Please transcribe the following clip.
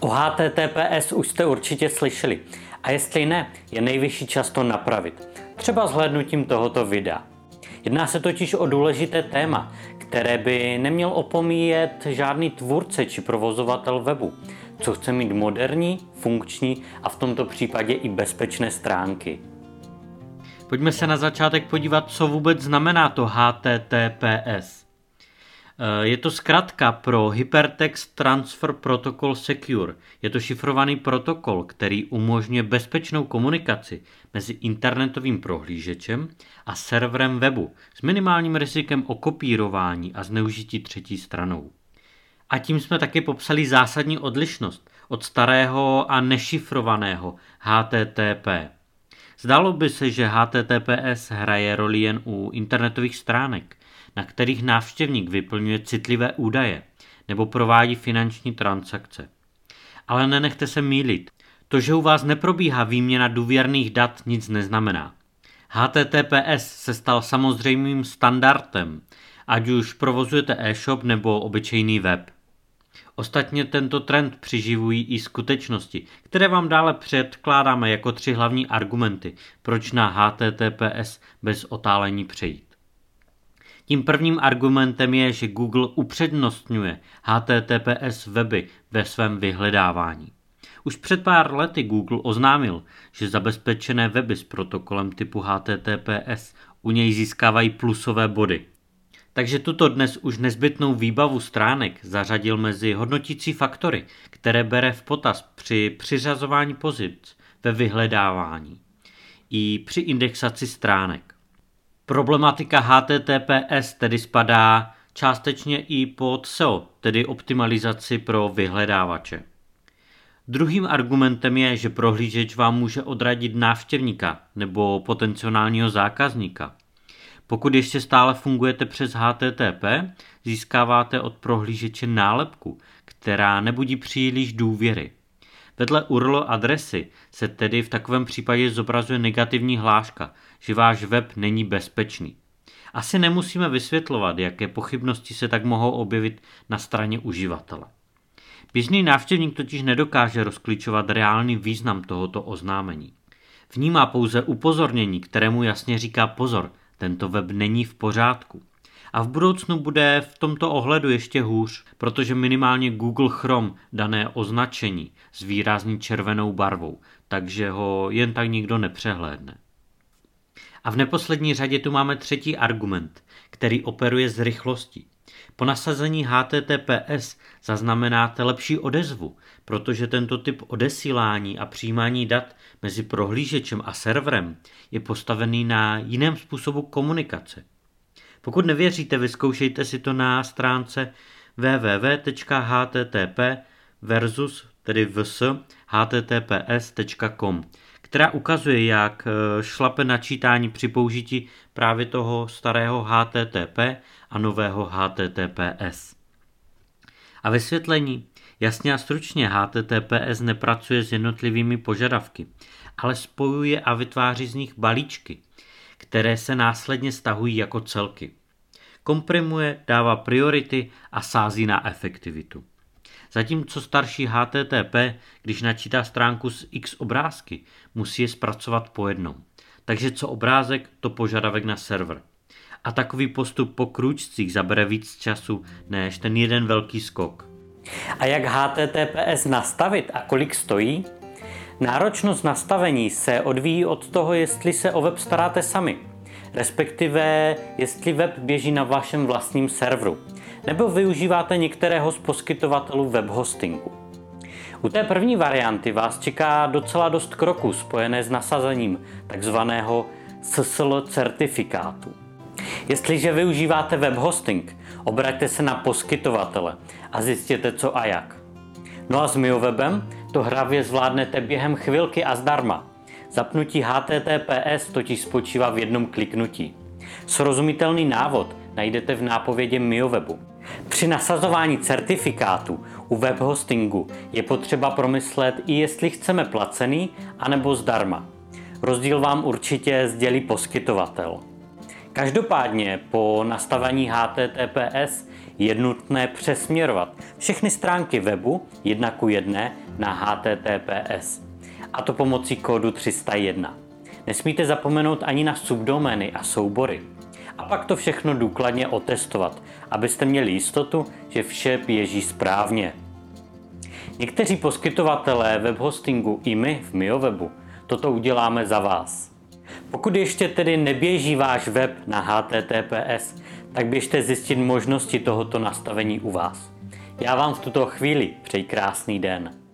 O HTTPS už jste určitě slyšeli. A jestli ne, je nejvyšší čas to napravit. Třeba zhlédnutím tohoto videa. Jedná se totiž o důležité téma, které by neměl opomíjet žádný tvůrce či provozovatel webu, co chce mít moderní, funkční a v tomto případě i bezpečné stránky. Pojďme se na začátek podívat, co vůbec znamená to HTTPS. Eh, je to zkratka pro Hypertext Transfer Protocol Secure. Je to šifrovaný protokol, který umožňuje bezpečnou komunikaci mezi internetovým prohlížečem a serverem webu s minimálním rizikem o kopírování a zneužití třetí stranou. A tím jsme taky popsali zásadní odlišnost od starého a nešifrovaného HTTP. Zdálo by se, že HTTPS hraje roli jen u internetových stránek, na kterých návštěvník vyplňuje citlivé údaje nebo provádí finanční transakce. Ale nenechte se mýlit. To, že u vás neprobíhá výměna důvěrných dat, nic neznamená. HTTPS se stal samozřejmým standardem, ať už provozujete e-shop nebo obyčejný web. Ostatně tento trend přiživují i skutečnosti, které vám dále předkládáme jako tři hlavní argumenty, proč na HTTPS bez otálení přejít. Tím prvním argumentem je, že Google upřednostňuje HTTPS weby ve svém vyhledávání. Už před pár lety Google oznámil, že zabezpečené weby s protokolem typu HTTPS u něj získávají plusové body. Takže tuto dnes už nezbytnou výbavu stránek zařadil mezi hodnotící faktory, které bere v potaz při přiřazování pozic ve vyhledávání i při indexaci stránek. Problematika HTTPS tedy spadá částečně i pod SEO, tedy optimalizaci pro vyhledávače. Druhým argumentem je, že prohlížeč vám může odradit návštěvníka nebo potenciálního zákazníka. Pokud ještě stále fungujete přes HTTP, získáváte od prohlížeče nálepku, která nebudí příliš důvěry. Vedle URL adresy se tedy v takovém případě zobrazuje negativní hláška, že váš web není bezpečný. Asi nemusíme vysvětlovat, jaké pochybnosti se tak mohou objevit na straně uživatele. Běžný návštěvník totiž nedokáže rozklíčovat reálný význam tohoto oznámení. Vnímá pouze upozornění, kterému jasně říká pozor, tento web není v pořádku. A v budoucnu bude v tomto ohledu ještě hůř, protože minimálně Google Chrome dané označení zvýrazní červenou barvou, takže ho jen tak nikdo nepřehlédne. A v neposlední řadě tu máme třetí argument, který operuje s rychlostí. Po nasazení HTTPS zaznamenáte lepší odezvu, protože tento typ odesílání a přijímání dat mezi prohlížečem a serverem je postavený na jiném způsobu komunikace. Pokud nevěříte, vyzkoušejte si to na stránce www.http versus tedy vs https.com, která ukazuje, jak eh, šlape načítání při použití právě toho starého HTTP a nového HTTPS. A vysvětlení. Jasně a stručně HTTPS nepracuje s jednotlivými požadavky, ale spojuje a vytváří z nich balíčky, které se následně stahují jako celky. Komprimuje, dává priority a sází na efektivitu. Zatímco starší HTTP, když načítá stránku s x obrázky, musí je zpracovat po jednom. Takže co obrázek, to požadavek na server. A takový postup po krůčcích zabere víc času než ten jeden velký skok. A jak HTTPS nastavit a kolik stojí? Náročnost nastavení se odvíjí od toho, jestli se o web staráte sami, respektive jestli web běží na vašem vlastním serveru, nebo využíváte některého z poskytovatelů web hostingu. U té první varianty vás čeká docela dost kroků spojené s nasazením takzvaného SSL certifikátu. Jestliže využíváte web hosting, obraťte se na poskytovatele a zjistěte co a jak. No a s MioWebem to hravě zvládnete během chvilky a zdarma. Zapnutí HTTPS totiž spočívá v jednom kliknutí. Srozumitelný návod najdete v nápovědě MioWebu. Při nasazování certifikátu u web hostingu je potřeba promyslet i jestli chceme placený anebo zdarma. Rozdíl vám určitě sdělí poskytovatel. Každopádně po nastavení HTTPS je nutné přesměrovat všechny stránky webu jedna ku jedné na HTTPS. A to pomocí kódu 301. Nesmíte zapomenout ani na subdomény a soubory. A pak to všechno důkladně otestovat, abyste měli jistotu, že vše běží správně. Někteří poskytovatelé webhostingu i my v MioWebu toto uděláme za vás. Pokud ještě tedy neběží váš web na HTTPS, tak běžte zjistit možnosti tohoto nastavení u vás. Já vám v tuto chvíli přeji krásný den.